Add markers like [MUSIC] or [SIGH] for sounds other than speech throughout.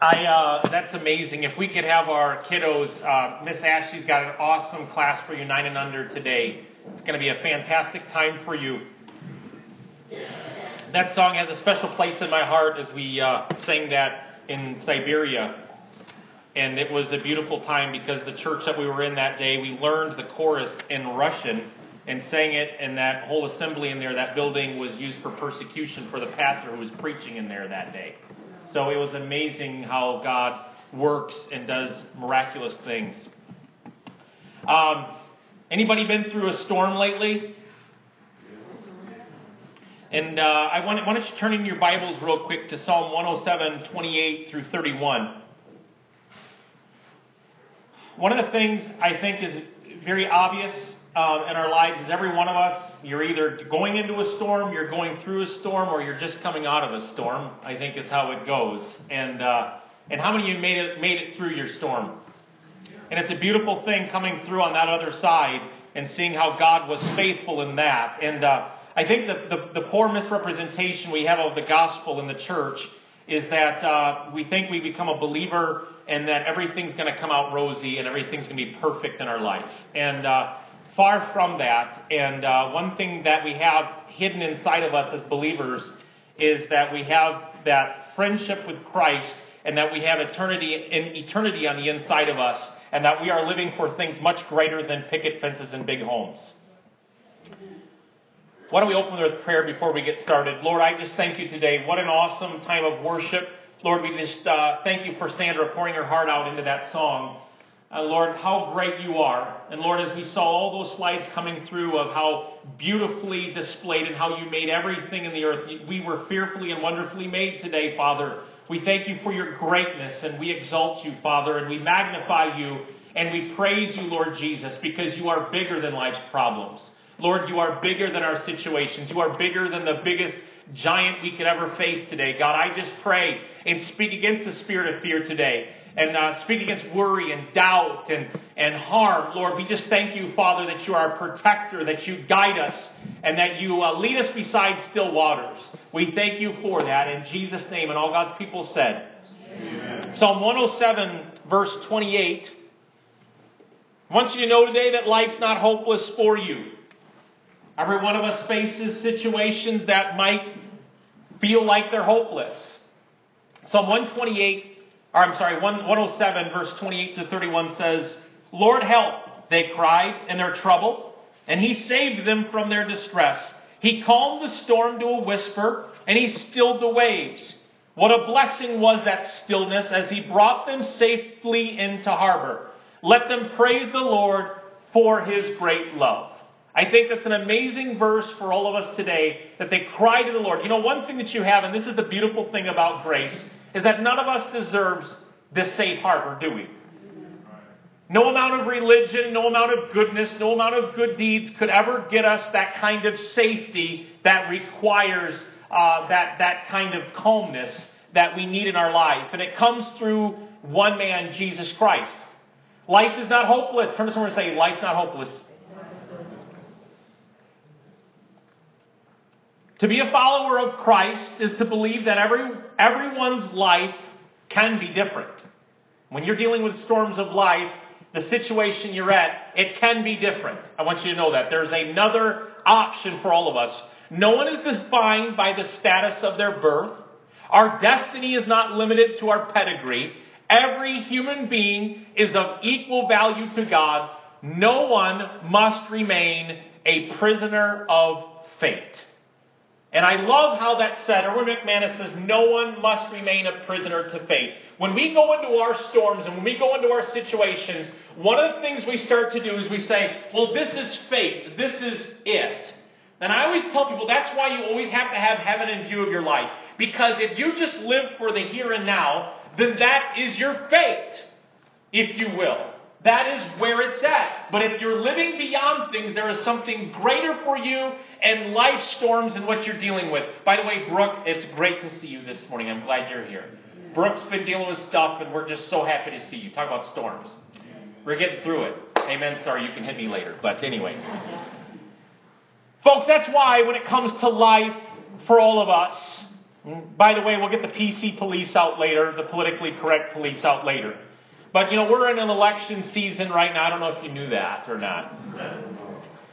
I uh, that's amazing. If we could have our kiddos, uh, Miss Ashley's got an awesome class for you, nine and under today. It's going to be a fantastic time for you. That song has a special place in my heart as we uh, sang that in Siberia, and it was a beautiful time because the church that we were in that day, we learned the chorus in Russian and sang it, and that whole assembly in there, that building was used for persecution for the pastor who was preaching in there that day. So it was amazing how God works and does miraculous things. Um, anybody been through a storm lately? And uh, I want, why don't you turn in your Bibles real quick to Psalm 107, 28 through 31. One of the things I think is very obvious uh, in our lives is every one of us you're either going into a storm, you're going through a storm, or you're just coming out of a storm. I think is how it goes. And uh, and how many of you made it made it through your storm? And it's a beautiful thing coming through on that other side and seeing how God was faithful in that. And uh, I think that the, the poor misrepresentation we have of the gospel in the church is that uh, we think we become a believer and that everything's going to come out rosy and everything's going to be perfect in our life. And uh, Far from that. And uh, one thing that we have hidden inside of us as believers is that we have that friendship with Christ and that we have eternity in eternity on the inside of us and that we are living for things much greater than picket fences and big homes. Why don't we open with prayer before we get started? Lord, I just thank you today. What an awesome time of worship. Lord, we just uh, thank you for Sandra pouring her heart out into that song. Uh, Lord, how great you are. And Lord, as we saw all those slides coming through of how beautifully displayed and how you made everything in the earth, we were fearfully and wonderfully made today, Father. We thank you for your greatness and we exalt you, Father, and we magnify you and we praise you, Lord Jesus, because you are bigger than life's problems. Lord, you are bigger than our situations. You are bigger than the biggest giant we could ever face today. God, I just pray and speak against the spirit of fear today and uh, speak against worry and doubt and, and harm. Lord, we just thank you, Father, that you are a protector, that you guide us, and that you uh, lead us beside still waters. We thank you for that in Jesus' name. And all God's people said. Amen. Psalm 107, verse 28. I want you to know today that life's not hopeless for you. Every one of us faces situations that might feel like they're hopeless. Psalm 128 or I'm sorry, 107 verse 28 to 31 says, Lord help, they cried in their trouble, and he saved them from their distress. He calmed the storm to a whisper, and he stilled the waves. What a blessing was that stillness as he brought them safely into harbor. Let them praise the Lord for his great love. I think that's an amazing verse for all of us today that they cry to the Lord. You know, one thing that you have, and this is the beautiful thing about grace, is that none of us deserves this safe harbor, do we? No amount of religion, no amount of goodness, no amount of good deeds could ever get us that kind of safety that requires uh, that, that kind of calmness that we need in our life. And it comes through one man, Jesus Christ. Life is not hopeless. Turn to someone and say, Life's not hopeless. To be a follower of Christ is to believe that every, everyone's life can be different. When you're dealing with storms of life, the situation you're at, it can be different. I want you to know that. There's another option for all of us. No one is defined by the status of their birth. Our destiny is not limited to our pedigree. Every human being is of equal value to God. No one must remain a prisoner of fate. And I love how that said. Erwin McManus says, no one must remain a prisoner to fate. When we go into our storms and when we go into our situations, one of the things we start to do is we say, well, this is fate. This is it. And I always tell people that's why you always have to have heaven in view of your life. Because if you just live for the here and now, then that is your fate, if you will. That is where it's at. But if you're living beyond things, there is something greater for you and life storms and what you're dealing with. By the way, Brooke, it's great to see you this morning. I'm glad you're here. Brooke's been dealing with stuff, and we're just so happy to see you. Talk about storms. We're getting through it. Amen. Sorry, you can hit me later. But, anyways. Folks, that's why when it comes to life for all of us, By the way, we'll get the PC police out later, the politically correct police out later. But, you know, we're in an election season right now. I don't know if you knew that or not.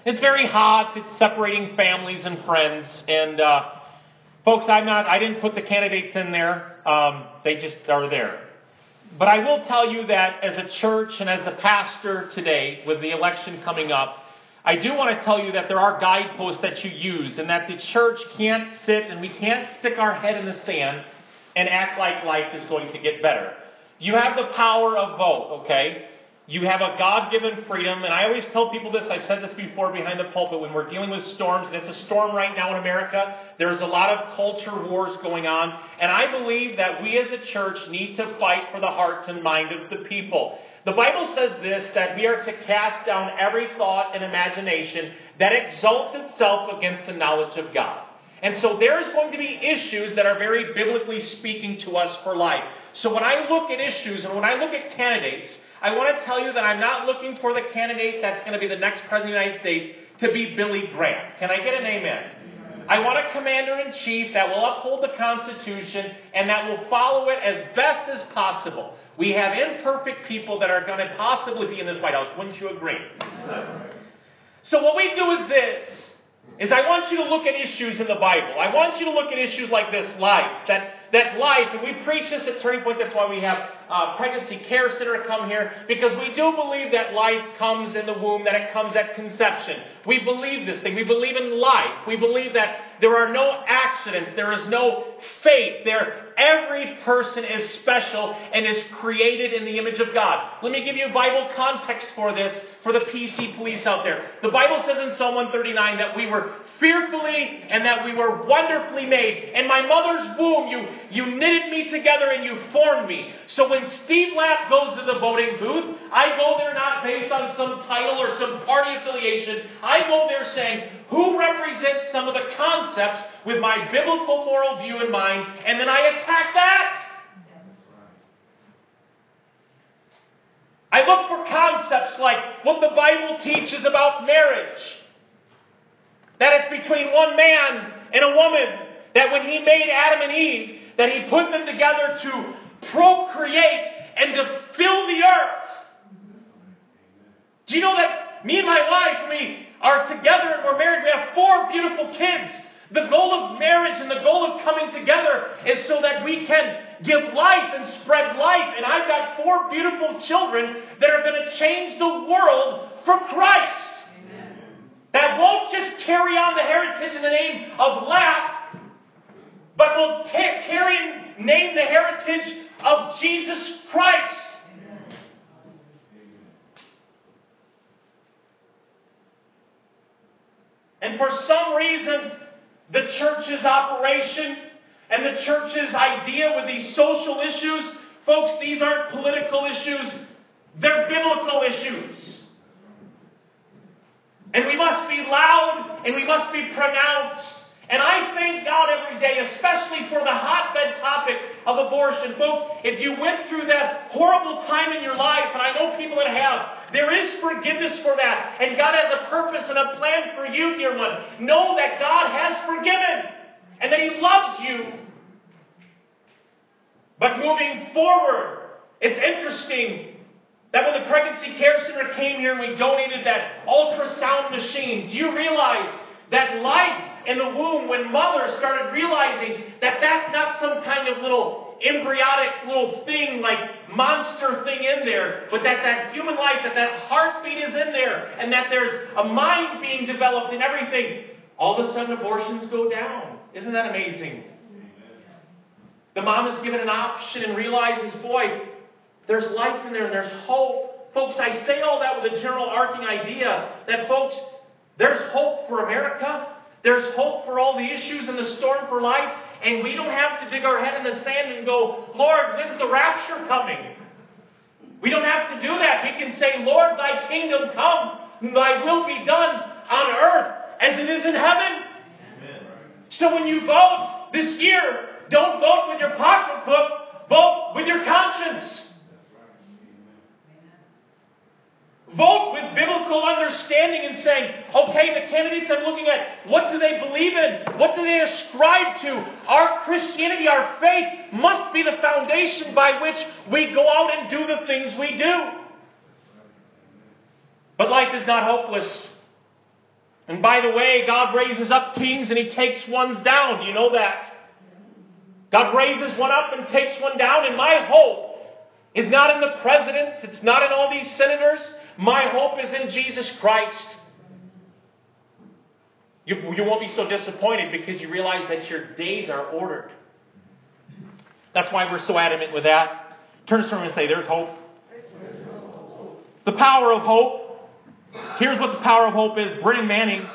It's very hot. It's separating families and friends. And, uh, folks, I'm not, I didn't put the candidates in there. Um, they just are there. But I will tell you that as a church and as a pastor today, with the election coming up, I do want to tell you that there are guideposts that you use and that the church can't sit and we can't stick our head in the sand and act like life is going to get better. You have the power of vote, okay? You have a God given freedom, and I always tell people this, I've said this before behind the pulpit, when we're dealing with storms, and it's a storm right now in America, there's a lot of culture wars going on, and I believe that we as a church need to fight for the hearts and mind of the people. The Bible says this that we are to cast down every thought and imagination that exalts itself against the knowledge of God. And so there's going to be issues that are very biblically speaking to us for life. So when I look at issues and when I look at candidates, I want to tell you that I'm not looking for the candidate that's going to be the next president of the United States to be Billy Graham. Can I get an amen? I want a commander in chief that will uphold the Constitution and that will follow it as best as possible. We have imperfect people that are going to possibly be in this White House. Wouldn't you agree? So, what we do is this is I want you to look at issues in the Bible. I want you to look at issues like this life. That that life, and we preach this at Turning Point, that's why we have uh, Pregnancy Care Center come here, because we do believe that life comes in the womb, that it comes at conception. We believe this thing. We believe in life. We believe that there are no accidents. There is no fate. There, every person is special and is created in the image of God. Let me give you Bible context for this for the PC police out there. The Bible says in Psalm 139 that we were fearfully and that we were wonderfully made. In my mother's womb, you, you knitted me together and you formed me. So when Steve Lapp goes to the voting booth, I go there not based on some title or some party affiliation. I go there saying, who represents some of the concepts with my biblical moral view in mind, and then I attack that. I look for concepts like what the Bible teaches about marriage. That it's between one man and a woman. That when he made Adam and Eve, that he put them together to procreate and to fill the earth. Do you know that me and my wife, we are together and we're married, we have four beautiful kids. The goal of marriage and the goal of coming together is so that we can give life and spread life. And I've got four beautiful children that are going to change the world for Christ. That won't just carry on the heritage in the name of Lapp, but will t- carry and name the heritage of Jesus Christ. And for some reason, the church's operation and the church's idea with these social issues, folks, these aren't political issues, they're biblical issues. And we must be loud and we must be pronounced. And I thank God every day, especially for the hotbed topic of abortion. Folks, if you went through that horrible time in your life, and I know people that have, there is forgiveness for that. And God has a purpose and a plan for you, dear one. Know that God has forgiven and that He loves you. But moving forward, it's interesting that when the Pregnancy Care Center came here and we donated that ultrasound machine, do you realize that life in the womb, when mothers started realizing that that's not some kind of little embryonic little thing, like monster thing in there, but that that human life, that that heartbeat is in there, and that there's a mind being developed and everything, all of a sudden abortions go down. Isn't that amazing? The mom is given an option and realizes, boy, there's life in there and there's hope. Folks, I say all that with a general arcing idea that, folks, there's hope for America. There's hope for all the issues in the storm for life. And we don't have to dig our head in the sand and go, Lord, when's the rapture coming? We don't have to do that. We can say, Lord, thy kingdom come, thy will be done on earth as it is in heaven. Amen. So when you vote this year, don't vote with your pocketbook, vote with your conscience. Vote with biblical understanding and saying, okay, the candidates I'm looking at, what do they believe in? What do they ascribe to? Our Christianity, our faith must be the foundation by which we go out and do the things we do. But life is not hopeless. And by the way, God raises up kings and he takes ones down. Do you know that? God raises one up and takes one down, and my hope is not in the presidents, it's not in all these senators. My hope is in Jesus Christ. You, you won't be so disappointed because you realize that your days are ordered. That's why we're so adamant with that. Turn to someone and say, There's hope. The power of hope. Here's what the power of hope is. Brennan Manning,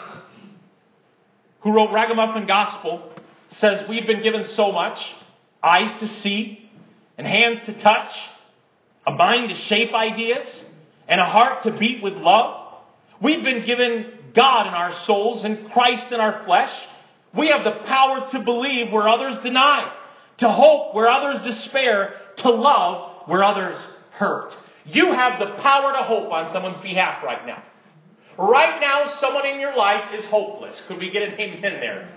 who wrote Ragamuffin Gospel, says, We've been given so much eyes to see, and hands to touch, a mind to shape ideas, and a heart to beat with love. We've been given God in our souls and Christ in our flesh. We have the power to believe where others deny, to hope where others despair, to love where others hurt. You have the power to hope on someone's behalf right now. Right now, someone in your life is hopeless. Could we get an amen there?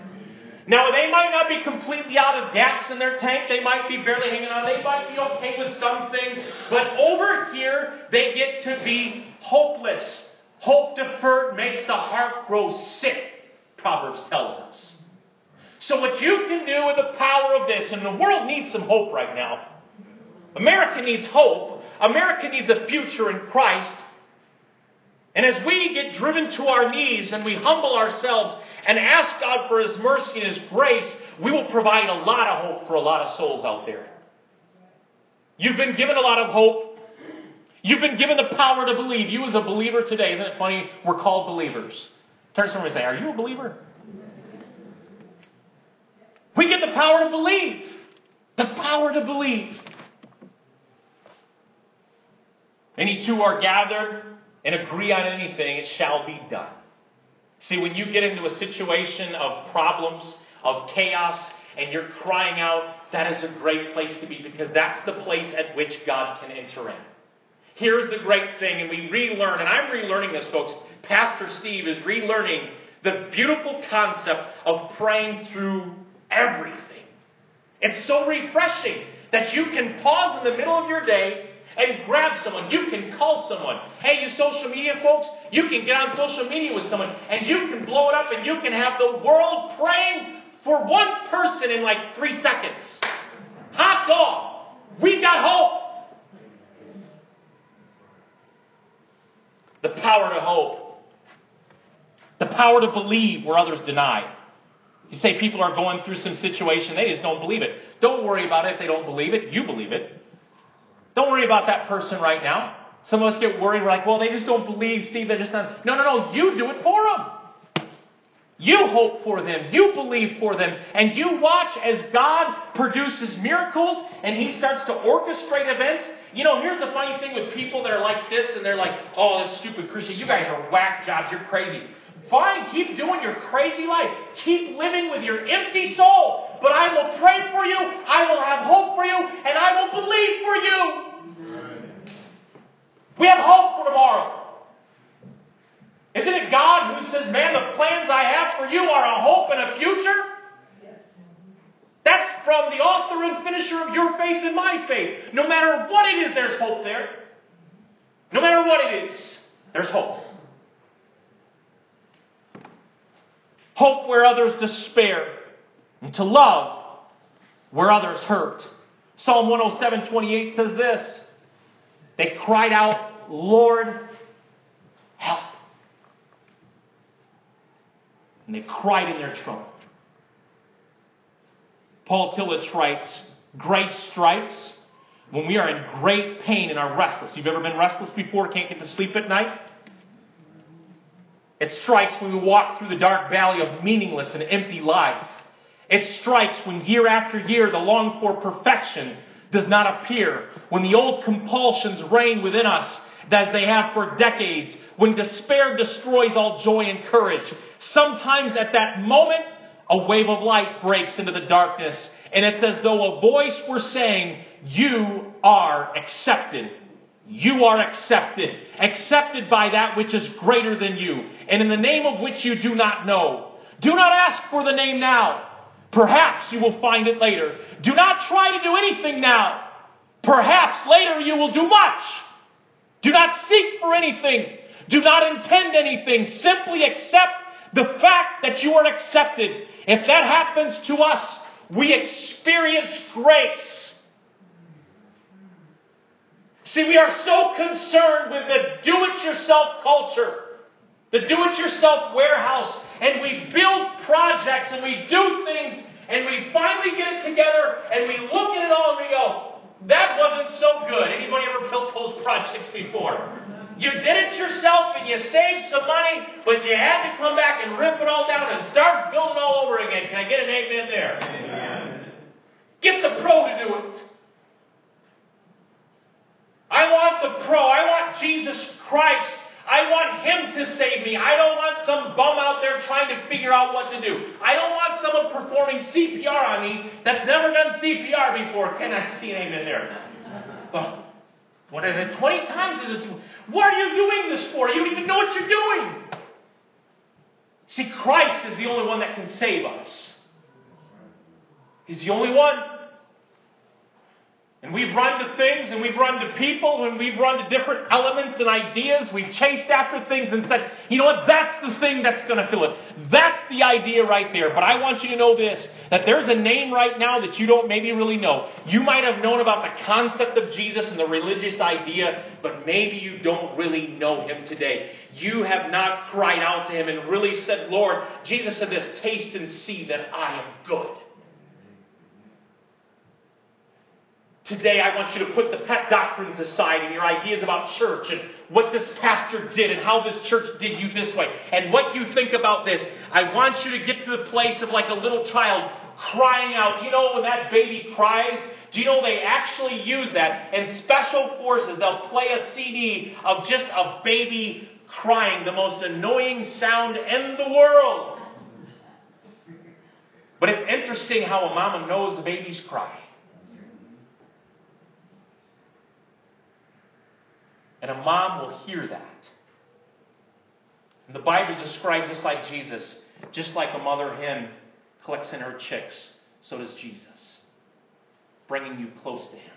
Now, they might not be completely out of gas in their tank. They might be barely hanging on. They might be okay with some things. But over here, they get to be hopeless. Hope deferred makes the heart grow sick, Proverbs tells us. So, what you can do with the power of this, and the world needs some hope right now. America needs hope. America needs a future in Christ. And as we get driven to our knees and we humble ourselves and ask God for His mercy and His grace, we will provide a lot of hope for a lot of souls out there. You've been given a lot of hope. You've been given the power to believe. You, as a believer today, isn't it funny? We're called believers. Turn to someone and say, Are you a believer? We get the power to believe. The power to believe. Any two are gathered and agree on anything, it shall be done. See, when you get into a situation of problems, of chaos, and you're crying out, that is a great place to be because that's the place at which God can enter in. Here's the great thing, and we relearn, and I'm relearning this, folks. Pastor Steve is relearning the beautiful concept of praying through everything. It's so refreshing that you can pause in the middle of your day and grab someone. You can call someone. Hey, you social media folks, you can get on social media with someone and you can blow it up and you can have the world praying for one person in like three seconds. Hot dog. We've got hope. The power to hope. The power to believe where others deny. You say people are going through some situation, they just don't believe it. Don't worry about it if they don't believe it. You believe it. Don't worry about that person right now. Some of us get worried. We're like, well, they just don't believe, Steve. They're just not. No, no, no. You do it for them. You hope for them. You believe for them. And you watch as God produces miracles and He starts to orchestrate events. You know, here's the funny thing with people that are like this and they're like, oh, this stupid Christian. You guys are whack jobs. You're crazy. Fine, keep doing your crazy life. Keep living with your empty soul. But I will pray for you, I will have hope for you, and I will believe for you. We have hope for tomorrow. Isn't it God who says, Man, the plans I have for you are a hope and a future? That's from the author and finisher of your faith and my faith. No matter what it is, there's hope there. No matter what it is, there's hope. hope where others despair, and to love where others hurt. Psalm 107 28 says this They cried out, Lord, help. And they cried in their trouble. Paul Tillich writes, Grace strikes when we are in great pain and are restless. You've ever been restless before, can't get to sleep at night? It strikes when we walk through the dark valley of meaningless and empty life. It strikes when year after year the longed for perfection does not appear, when the old compulsions reign within us as they have for decades, when despair destroys all joy and courage. Sometimes at that moment, a wave of light breaks into the darkness, and it's as though a voice were saying, You are accepted. you are accepted, accepted by that which is greater than you, and in the name of which you do not know. Do not ask for the name now. Perhaps you will find it later. Do not try to do anything now. Perhaps later you will do much. Do not seek for anything. Do not intend anything. Simply accept the fact that you are accepted. If that happens to us, we experience grace. See, we are so concerned with the do it yourself culture, the do it yourself warehouse, and we build projects and we do things and we finally get it together and we look at it all and we go, that wasn't so good. Anybody ever built those projects before? You did it yourself and you saved some money, but you had to come back and rip it all down and start building all over again. Can I get an amen there? Amen. Get the pro to do it. I want the pro. I want Jesus Christ. I want Him to save me. I don't want some bum out there trying to figure out what to do. I don't want someone performing CPR on me that's never done CPR before. Can I see an amen there? Oh, what is it? 20 times is it? What are you doing this for? You don't even know what you're doing. See, Christ is the only one that can save us. He's the only one. And we've run to things and we've run to people and we've run to different elements and ideas. We've chased after things and said, you know what, that's the thing that's going to fill it. That's the idea right there. But I want you to know this that there's a name right now that you don't maybe really know. You might have known about the concept of Jesus and the religious idea, but maybe you don't really know him today. You have not cried out to him and really said, Lord, Jesus said this, taste and see that I am good. Today, I want you to put the pet doctrines aside and your ideas about church and what this pastor did and how this church did you this way and what you think about this. I want you to get to the place of like a little child crying out. You know, when that baby cries, do you know they actually use that? in special forces, they'll play a CD of just a baby crying, the most annoying sound in the world. But it's interesting how a mama knows the baby's crying. And a mom will hear that. And the Bible describes us like Jesus. Just like a mother hen collects in her chicks, so does Jesus, bringing you close to Him.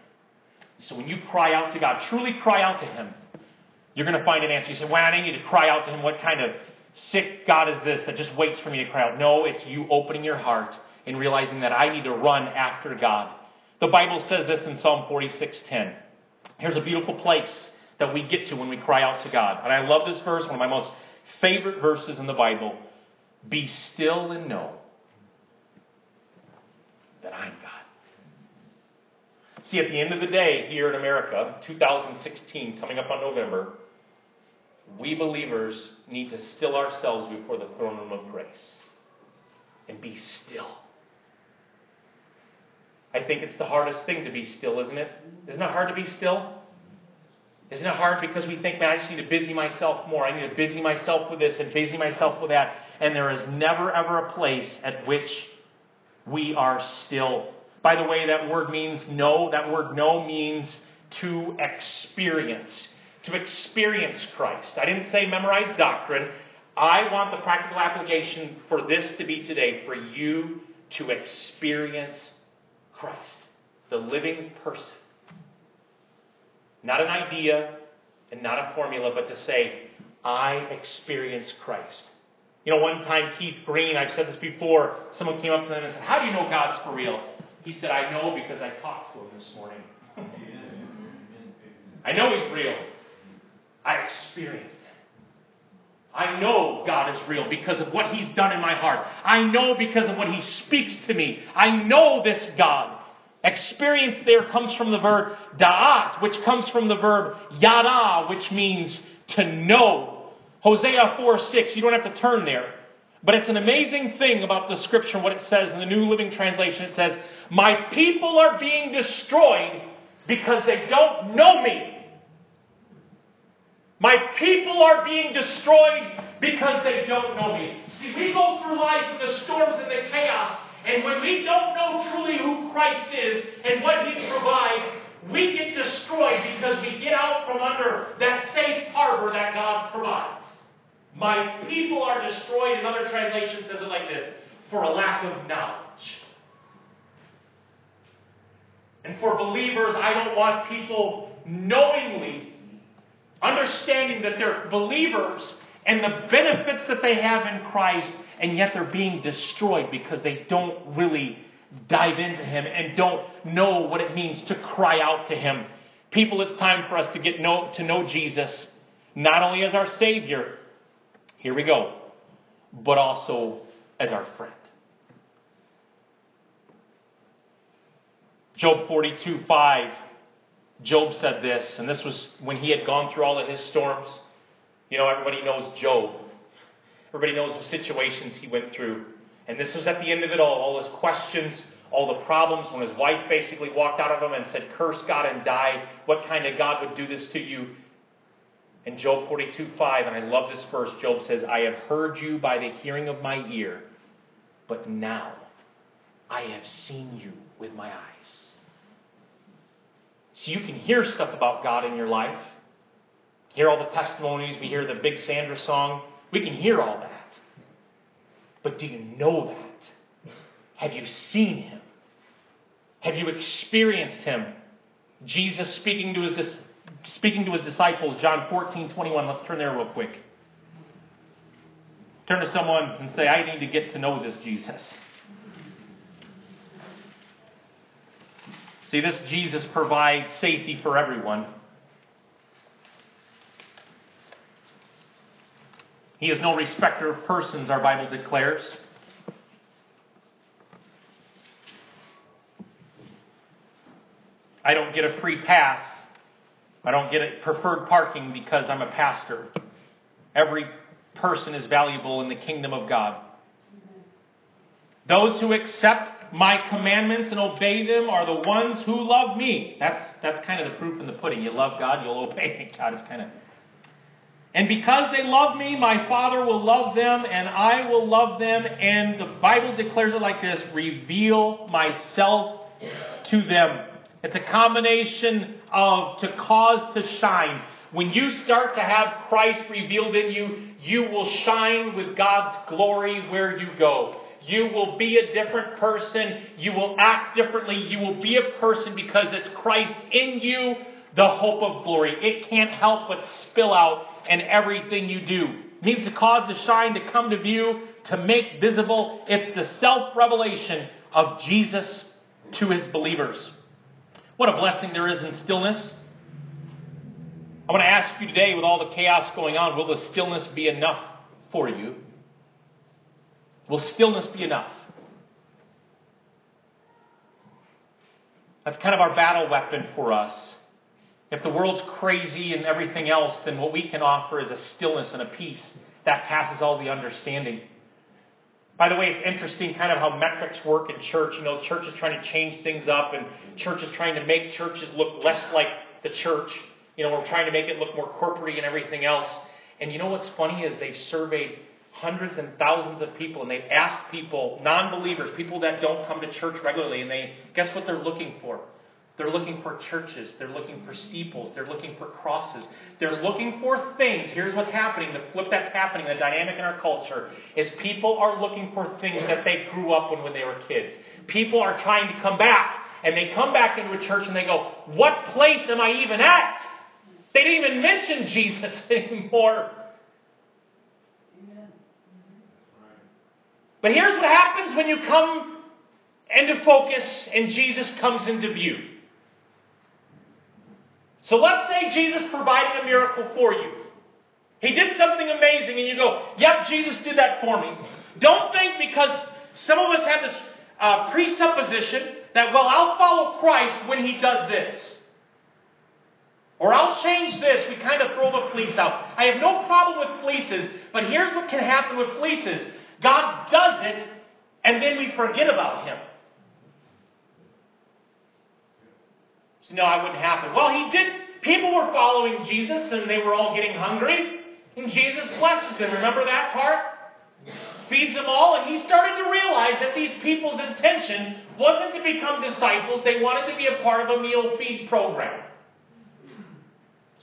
So when you cry out to God, truly cry out to Him, you're going to find an answer. You say, Well, I need to cry out to Him. What kind of sick God is this that just waits for me to cry out? No, it's you opening your heart and realizing that I need to run after God. The Bible says this in Psalm 46:10. Here's a beautiful place that we get to when we cry out to God. And I love this verse, one of my most favorite verses in the Bible. Be still and know that I'm God. See, at the end of the day, here in America, 2016, coming up on November, we believers need to still ourselves before the throne room of grace and be still. I think it's the hardest thing to be still, isn't it? Isn't it hard to be still? Isn't it hard because we think, man, I just need to busy myself more. I need to busy myself with this and busy myself with that. And there is never, ever a place at which we are still. By the way, that word means know. That word know means to experience. To experience Christ. I didn't say memorize doctrine. I want the practical application for this to be today for you to experience Christ, the living person. Not an idea and not a formula, but to say, I experience Christ. You know, one time Keith Green, I've said this before, someone came up to them and said, How do you know God's for real? He said, I know because I talked to him this morning. [LAUGHS] I know He's real. I experienced Him. I know God is real because of what He's done in my heart. I know because of what He speaks to me. I know this God. Experience there comes from the verb da'at, which comes from the verb yada, which means to know. Hosea 4 6, you don't have to turn there. But it's an amazing thing about the scripture, what it says in the New Living Translation. It says, My people are being destroyed because they don't know me. My people are being destroyed because they don't know me. See, we go through life with the storms and the chaos, and when we don't know truly who Christ is and what He provides, we get destroyed because we get out from under that safe harbor that God provides. My people are destroyed, another translation says it like this for a lack of knowledge. And for believers, I don't want people knowingly understanding that they're believers and the benefits that they have in Christ, and yet they're being destroyed because they don't really dive into Him and don't know what it means to cry out to Him. People, it's time for us to get know, to know Jesus, not only as our Savior, here we go, but also as our friend. Job 42 5, Job said this, and this was when he had gone through all of his storms. You know, everybody knows Job. Everybody knows the situations he went through. And this was at the end of it all, all his questions, all the problems, when his wife basically walked out of him and said, Curse God and die. What kind of God would do this to you? In Job 42 5, and I love this verse, Job says, I have heard you by the hearing of my ear, but now I have seen you with my eyes. So you can hear stuff about God in your life. Hear all the testimonies. We hear the Big Sandra song. We can hear all that. But do you know that? Have you seen Him? Have you experienced Him? Jesus speaking to his, speaking to his disciples, John 14, 21. Let's turn there real quick. Turn to someone and say, I need to get to know this Jesus. See, this Jesus provides safety for everyone. He is no respecter of persons, our Bible declares. I don't get a free pass. I don't get a preferred parking because I'm a pastor. Every person is valuable in the kingdom of God. Those who accept my commandments and obey them are the ones who love me. That's, that's kind of the proof in the pudding. You love God, you'll [LAUGHS] obey God is kind of. And because they love me, my Father will love them, and I will love them. And the Bible declares it like this reveal myself to them. It's a combination of to cause to shine. When you start to have Christ revealed in you, you will shine with God's glory where you go. You will be a different person. You will act differently. You will be a person because it's Christ in you, the hope of glory. It can't help but spill out in everything you do. It needs to cause the shine to come to view, to make visible. It's the self revelation of Jesus to his believers. What a blessing there is in stillness. I want to ask you today, with all the chaos going on, will the stillness be enough for you? Will stillness be enough? That's kind of our battle weapon for us. If the world's crazy and everything else, then what we can offer is a stillness and a peace that passes all the understanding. By the way, it's interesting kind of how metrics work in church. You know, church is trying to change things up, and church is trying to make churches look less like the church. You know, we're trying to make it look more corporate and everything else. And you know what's funny is they've surveyed hundreds and thousands of people, and they've asked people, non believers, people that don't come to church regularly, and they guess what they're looking for? They're looking for churches. They're looking for steeples. They're looking for crosses. They're looking for things. Here's what's happening. The flip that's happening, the dynamic in our culture, is people are looking for things that they grew up when when they were kids. People are trying to come back, and they come back into a church and they go, What place am I even at? They didn't even mention Jesus [LAUGHS] anymore. But here's what happens when you come into focus and Jesus comes into view. So let's say Jesus provided a miracle for you. He did something amazing, and you go, Yep, Jesus did that for me. Don't think because some of us have this uh, presupposition that, well, I'll follow Christ when he does this. Or I'll change this. We kind of throw the fleece out. I have no problem with fleeces, but here's what can happen with fleeces God does it, and then we forget about Him. So, no, I wouldn't happen. Well, He did. People were following Jesus, and they were all getting hungry, and Jesus blesses them. Remember that part? Feeds them all, and he started to realize that these people's intention wasn't to become disciples, they wanted to be a part of a meal feed program.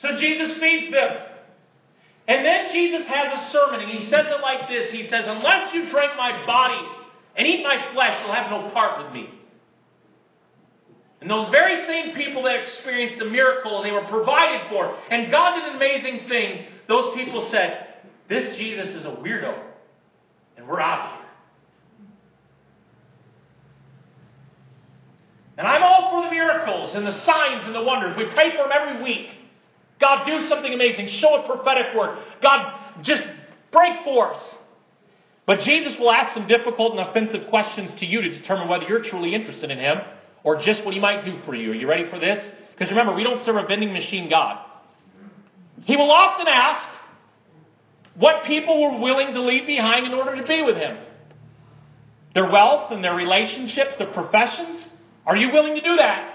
So Jesus feeds them. And then Jesus has a sermon, and he says it like this He says, Unless you drink my body and eat my flesh, you'll have no part with me. And those very same people that experienced the miracle and they were provided for, and God did an amazing thing, those people said, This Jesus is a weirdo, and we're out of here. And I'm all for the miracles and the signs and the wonders. We pray for them every week. God, do something amazing. Show a prophetic word. God, just break forth. But Jesus will ask some difficult and offensive questions to you to determine whether you're truly interested in Him or just what He might do for you. Are you ready for this? Because remember, we don't serve a vending machine God. He will often ask what people were willing to leave behind in order to be with Him their wealth and their relationships, their professions. Are you willing to do that?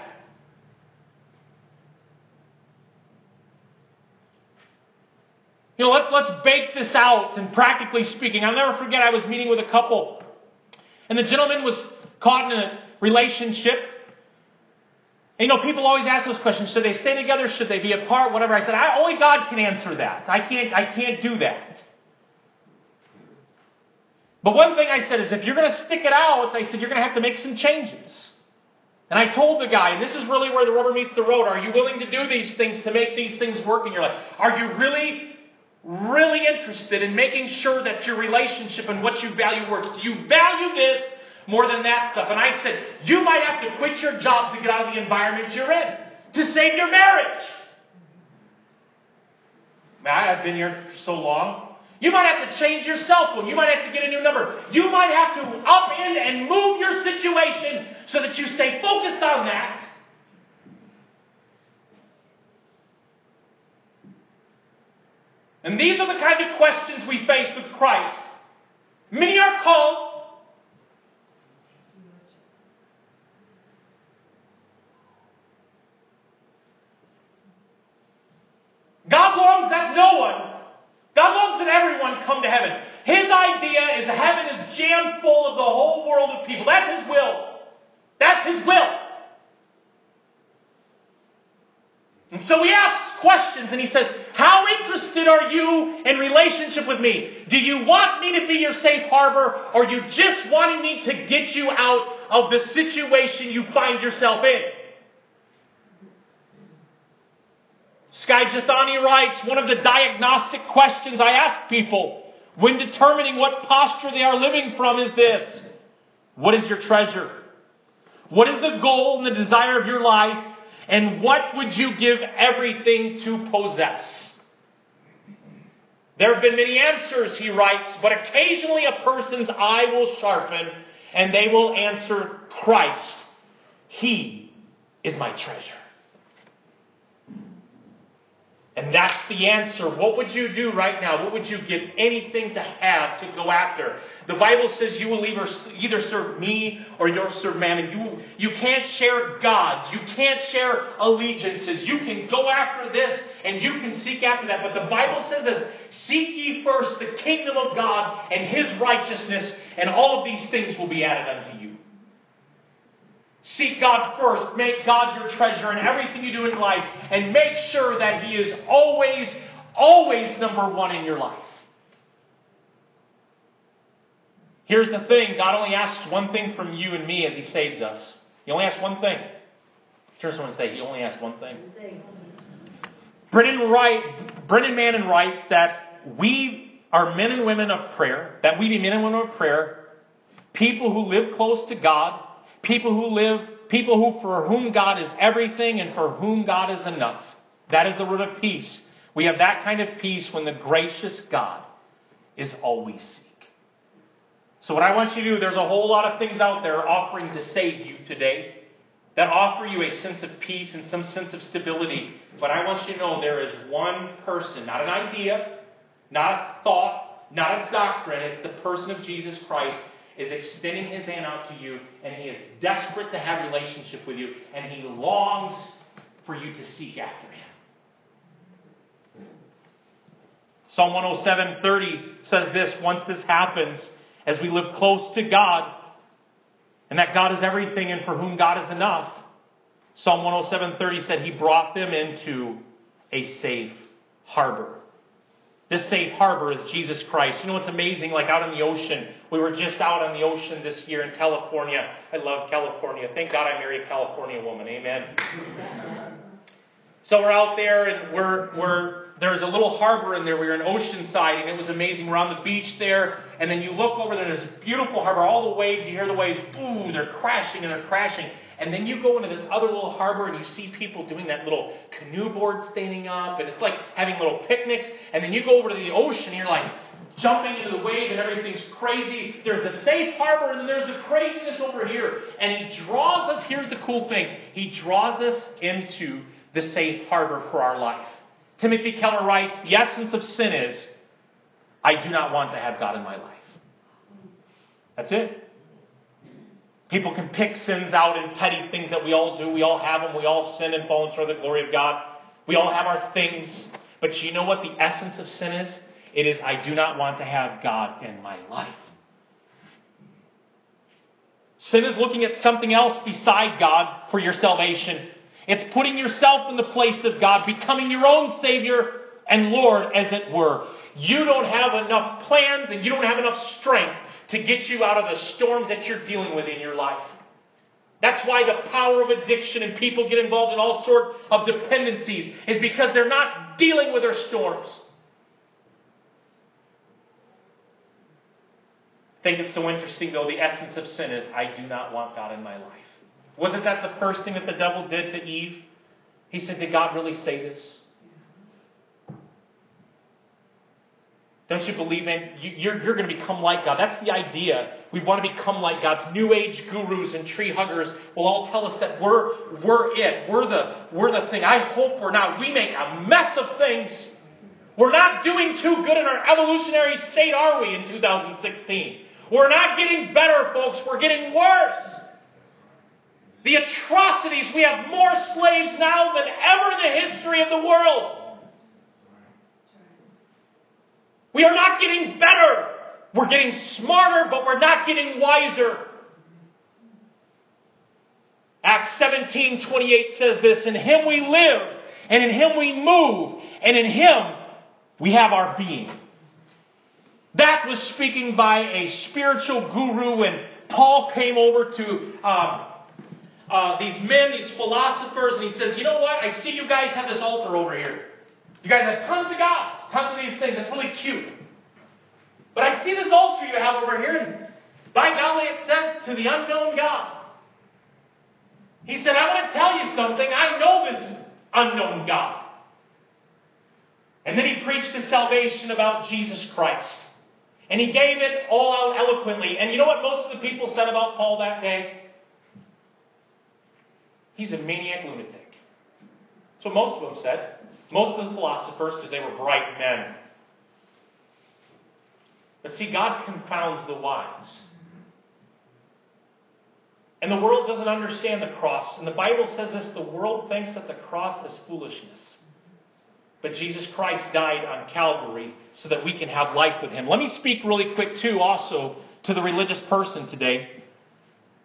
You know, let's, let's bake this out. And practically speaking, I'll never forget I was meeting with a couple, and the gentleman was caught in a relationship. And, you know, people always ask those questions: Should they stay together? Should they be apart? Whatever. I said, I, only God can answer that. I can't. I can't do that. But one thing I said is, if you're going to stick it out, I said you're going to have to make some changes. And I told the guy, and this is really where the rubber meets the road. Are you willing to do these things to make these things work in your life? Are you really, really interested in making sure that your relationship and what you value works? Do you value this more than that stuff? And I said, you might have to quit your job to get out of the environment you're in to save your marriage. Man, I've been here for so long. You might have to change your cell phone. You might have to get a new number. You might have to upend and move your situation so that you stay focused on that. And these are the kind of questions we face with Christ. Many are called. God longs that no one God longs that everyone come to heaven. His idea is heaven is jammed full of the whole world of people. That's His will. That's His will. And so he asks questions and he says, How interested are you in relationship with me? Do you want me to be your safe harbor or are you just wanting me to get you out of the situation you find yourself in? Skye Jethani writes, one of the diagnostic questions I ask people when determining what posture they are living from is this. What is your treasure? What is the goal and the desire of your life? And what would you give everything to possess? There have been many answers, he writes, but occasionally a person's eye will sharpen and they will answer Christ. He is my treasure. And that's the answer. What would you do right now? What would you give anything to have to go after? The Bible says you will either, either serve me or you'll serve man. And you, you can't share gods. You can't share allegiances. You can go after this and you can seek after that. But the Bible says this Seek ye first the kingdom of God and his righteousness, and all of these things will be added unto you. Seek God first. Make God your treasure in everything you do in life. And make sure that He is always, always number one in your life. Here's the thing God only asks one thing from you and me as He saves us. He only asks one thing. Turn to someone and say, He only asks one thing. Brennan, Wright, Brennan Manning writes that we are men and women of prayer, that we be men and women of prayer, people who live close to God, People who live, people who for whom God is everything and for whom God is enough. That is the root of peace. We have that kind of peace when the gracious God is all we seek. So what I want you to do, there's a whole lot of things out there offering to save you today that offer you a sense of peace and some sense of stability. But I want you to know there is one person, not an idea, not a thought, not a doctrine. It's the person of Jesus Christ is extending his hand out to you, and he is desperate to have relationship with you, and he longs for you to seek after him. Psalm 107:30 says this, once this happens, as we live close to God, and that God is everything and for whom God is enough. Psalm 107:30 said he brought them into a safe harbor. This safe harbor is Jesus Christ. You know what's amazing? Like out on the ocean, we were just out on the ocean this year in California. I love California. Thank God I married a California woman. Amen. so we're out there and we're, we're, there's a little harbor in there. We were in Oceanside and it was amazing. We're on the beach there and then you look over there, there's a beautiful harbor. All the waves, you hear the waves, boom, they're crashing and they're crashing. And then you go into this other little harbor and you see people doing that little canoe board standing up, and it's like having little picnics. And then you go over to the ocean and you're like jumping into the wave and everything's crazy. There's the safe harbor and then there's the craziness over here. And he draws us, here's the cool thing, he draws us into the safe harbor for our life. Timothy Keller writes, the essence of sin is, I do not want to have God in my life. That's it. People can pick sins out in petty things that we all do. We all have them. We all sin and fall short of the glory of God. We all have our things. But you know what the essence of sin is? It is, I do not want to have God in my life. Sin is looking at something else beside God for your salvation. It's putting yourself in the place of God, becoming your own Savior and Lord, as it were. You don't have enough plans and you don't have enough strength to get you out of the storms that you're dealing with in your life. That's why the power of addiction and people get involved in all sorts of dependencies is because they're not dealing with their storms. I think it's so interesting, though, the essence of sin is I do not want God in my life. Wasn't that the first thing that the devil did to Eve? He said, Did God really say this? Don't you believe in? You're, you're going to become like God. That's the idea. We want to become like God's New Age gurus and tree huggers will all tell us that we're, we're it. We're the, we're the thing. I hope we're not. We make a mess of things. We're not doing too good in our evolutionary state, are we, in 2016? We're not getting better, folks. We're getting worse. The atrocities, we have more slaves now than ever in the history of the world. We are not getting better. We're getting smarter, but we're not getting wiser. Acts 17 28 says this In him we live, and in him we move, and in him we have our being. That was speaking by a spiritual guru, and Paul came over to um, uh, these men, these philosophers, and he says, You know what? I see you guys have this altar over here. You guys have tons of gods, tons of these things. That's really cute. But I see this altar you have over here, and by golly, it says to the unknown God. He said, I want to tell you something. I know this unknown God. And then he preached his salvation about Jesus Christ. And he gave it all out eloquently. And you know what most of the people said about Paul that day? He's a maniac lunatic. That's what most of them said. Most of the philosophers, because they were bright men. But see, God confounds the wise. And the world doesn't understand the cross. And the Bible says this the world thinks that the cross is foolishness. But Jesus Christ died on Calvary so that we can have life with Him. Let me speak really quick, too, also to the religious person today.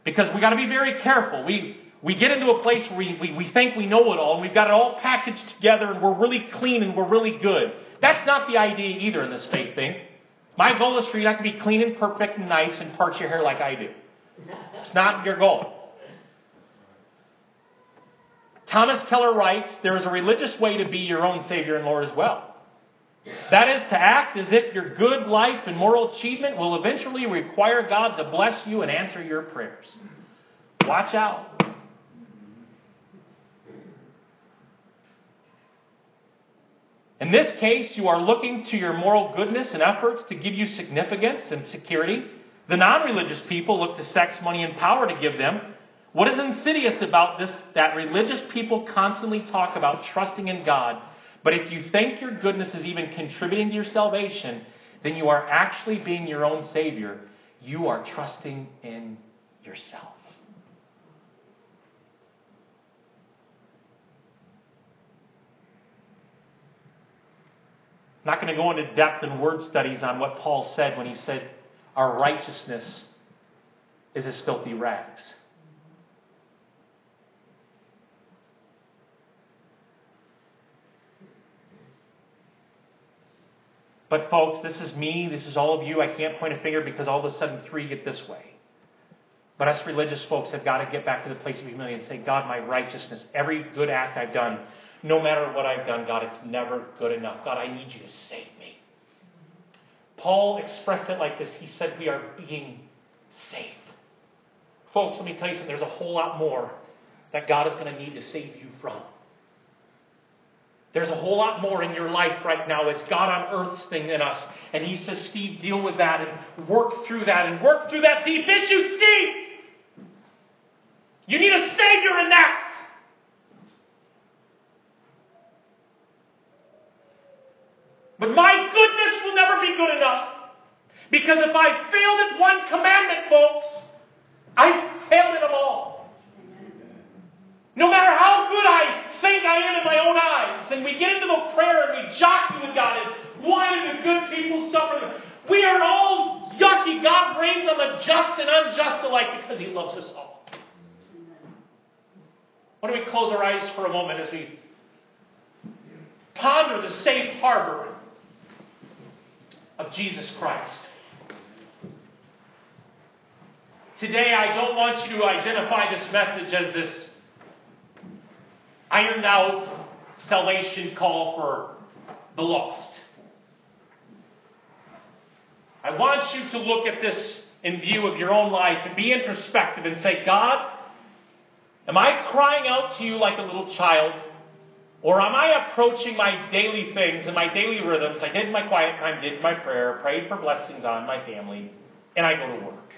Because we've got to be very careful. We, we get into a place where we, we, we think we know it all, and we've got it all packaged together, and we're really clean and we're really good. That's not the idea either in this faith thing. My goal is for you not to be clean and perfect and nice and part your hair like I do. It's not your goal. Thomas Keller writes there is a religious way to be your own Savior and Lord as well. That is to act as if your good life and moral achievement will eventually require God to bless you and answer your prayers. Watch out. In this case, you are looking to your moral goodness and efforts to give you significance and security. The non religious people look to sex, money, and power to give them. What is insidious about this that religious people constantly talk about trusting in God, but if you think your goodness is even contributing to your salvation, then you are actually being your own Savior. You are trusting in yourself. I'm not going to go into depth in word studies on what Paul said when he said, Our righteousness is as filthy rags. But, folks, this is me, this is all of you. I can't point a finger because all of a sudden three get this way. But us religious folks have got to get back to the place of humility and say, God, my righteousness, every good act I've done, no matter what I've done, God, it's never good enough. God, I need you to save me. Paul expressed it like this. He said, We are being saved. Folks, let me tell you something. There's a whole lot more that God is going to need to save you from. There's a whole lot more in your life right now as God on earth's thing in us. And He says, Steve, deal with that and work through that and work through that deep issue, Steve. You need a Savior in that. But my goodness will never be good enough. Because if I failed at one commandment, folks, I failed at them all. No matter how good I think I am in my own eyes, and we get into the prayer and we jockey with God, and why do the good people suffer? We are all yucky. God rains on the just and unjust alike because He loves us all. Why don't we close our eyes for a moment as we ponder the safe harbor of Jesus Christ. Today, I don't want you to identify this message as this ironed out salvation call for the lost. I want you to look at this in view of your own life and be introspective and say, God, am I crying out to you like a little child? Or am I approaching my daily things and my daily rhythms? I did my quiet time, did my prayer, prayed for blessings on my family, and I go to work.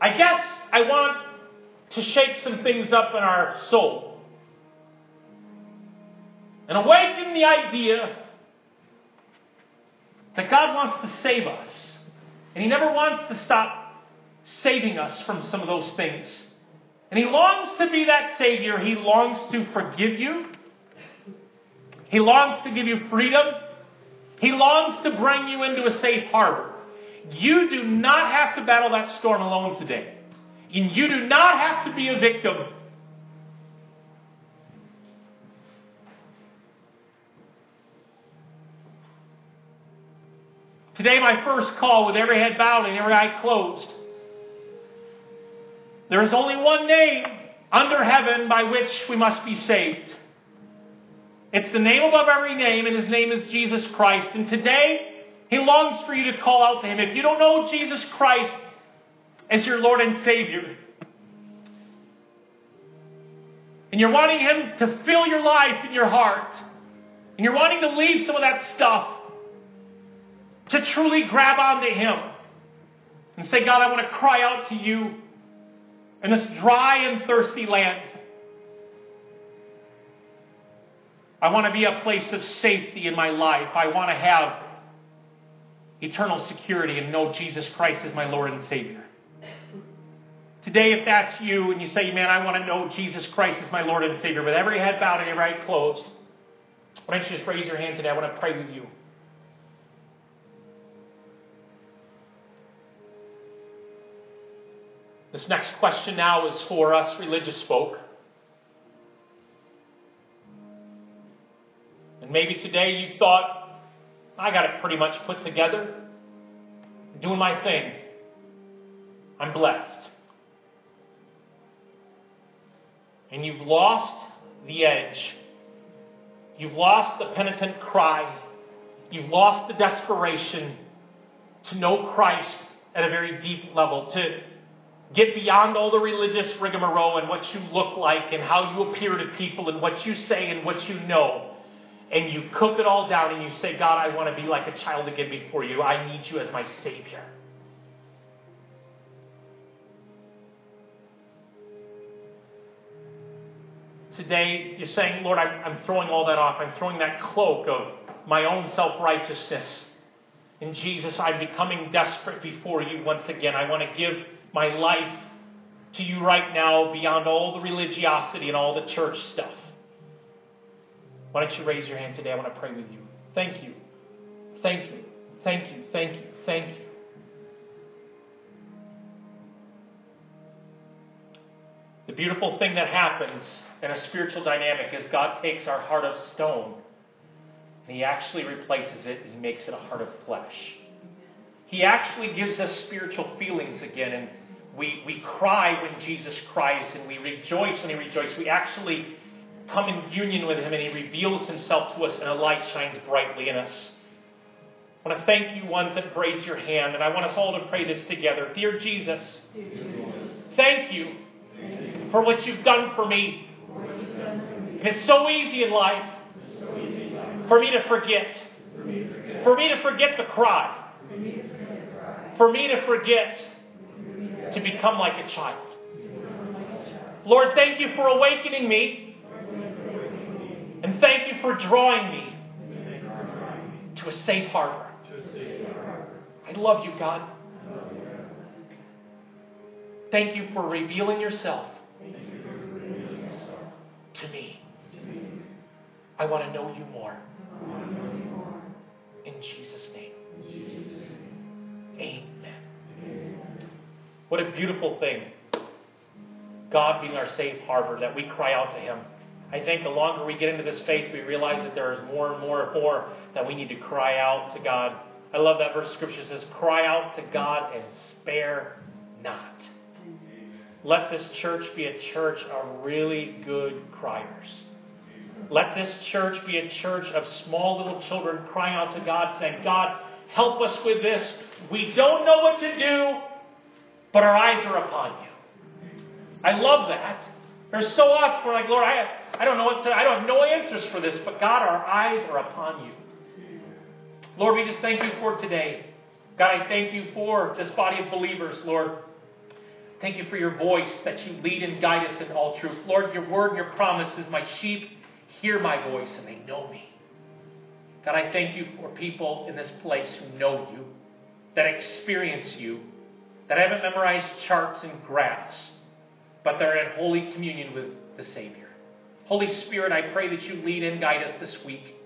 I guess I want to shake some things up in our soul and awaken the idea that God wants to save us. And He never wants to stop saving us from some of those things. And He longs to be that Savior. He longs to forgive you. He longs to give you freedom. He longs to bring you into a safe harbor. You do not have to battle that storm alone today. And you do not have to be a victim. Today, my first call with every head bowed and every eye closed there is only one name under heaven by which we must be saved. It's the name above every name, and his name is Jesus Christ. And today, he longs for you to call out to him. If you don't know Jesus Christ as your Lord and Savior, and you're wanting him to fill your life and your heart, and you're wanting to leave some of that stuff to truly grab onto him and say, God, I want to cry out to you in this dry and thirsty land. I want to be a place of safety in my life. I want to have eternal security and know Jesus Christ is my Lord and Savior. Today, if that's you and you say, man, I want to know Jesus Christ is my Lord and Savior, with every head bowed and every eye closed, why don't you just raise your hand today? I want to pray with you. This next question now is for us religious folk. And maybe today you thought, I got it pretty much put together. I'm doing my thing. I'm blessed. And you've lost the edge. You've lost the penitent cry. You've lost the desperation to know Christ at a very deep level, to Get beyond all the religious rigmarole and what you look like and how you appear to people and what you say and what you know. And you cook it all down and you say, God, I want to be like a child again before you. I need you as my Savior. Today, you're saying, Lord, I'm, throwing all that off. I'm throwing that cloak of my own self righteousness. And Jesus, I'm becoming desperate before you once again. I want to give my life to you right now beyond all the religiosity and all the church stuff. Why don't you raise your hand today? I want to pray with you. Thank you. Thank you. Thank you. Thank you. Thank you. The beautiful thing that happens in a spiritual dynamic is God takes our heart of stone and He actually replaces it and He makes it a heart of flesh. He actually gives us spiritual feelings again, and we, we cry when Jesus cries, and we rejoice when He rejoices. We actually come in union with Him, and He reveals Himself to us, and a light shines brightly in us. I want to thank you, ones that raised your hand, and I want us all to pray this together. Dear Jesus, thank you for what you've done for me. And it's so easy in life for me to forget, for me to forget the cry, for me to forget to become like a child. Lord, thank you for awakening me, and thank you for drawing me to a safe harbor. I love you, God. Thank you for revealing yourself to me. I want to know you more. In Jesus' name. Amen. What a beautiful thing. God being our safe harbor, that we cry out to Him. I think the longer we get into this faith, we realize that there is more and more and more that we need to cry out to God. I love that verse of Scripture says, Cry out to God and spare not. Let this church be a church of really good criers. Let this church be a church of small little children crying out to God, saying, God, help us with this. We don't know what to do, but our eyes are upon you. I love that. There's so often we're like, Lord, I, I don't know what to, say. I don't have no answers for this, but God, our eyes are upon you. Lord, we just thank you for today. God, I thank you for this body of believers, Lord. Thank you for your voice that you lead and guide us in all truth. Lord, your word and your promise is my sheep hear my voice and they know me. God, I thank you for people in this place who know you, that experience you, that I haven't memorized charts and graphs, but they're in holy communion with the Savior. Holy Spirit, I pray that you lead and guide us this week.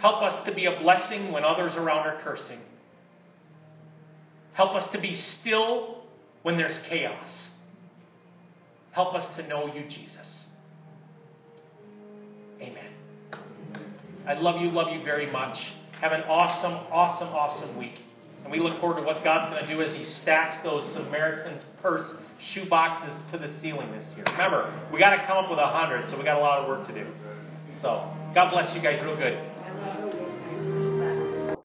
Help us to be a blessing when others around are cursing. Help us to be still when there's chaos. Help us to know you, Jesus. Amen. I love you, love you very much. Have an awesome, awesome, awesome week. And we look forward to what God's going to do as He stacks those Samaritan's purse shoe boxes to the ceiling this year. Remember, we got to come up with a hundred, so we got a lot of work to do. So, God bless you guys real good.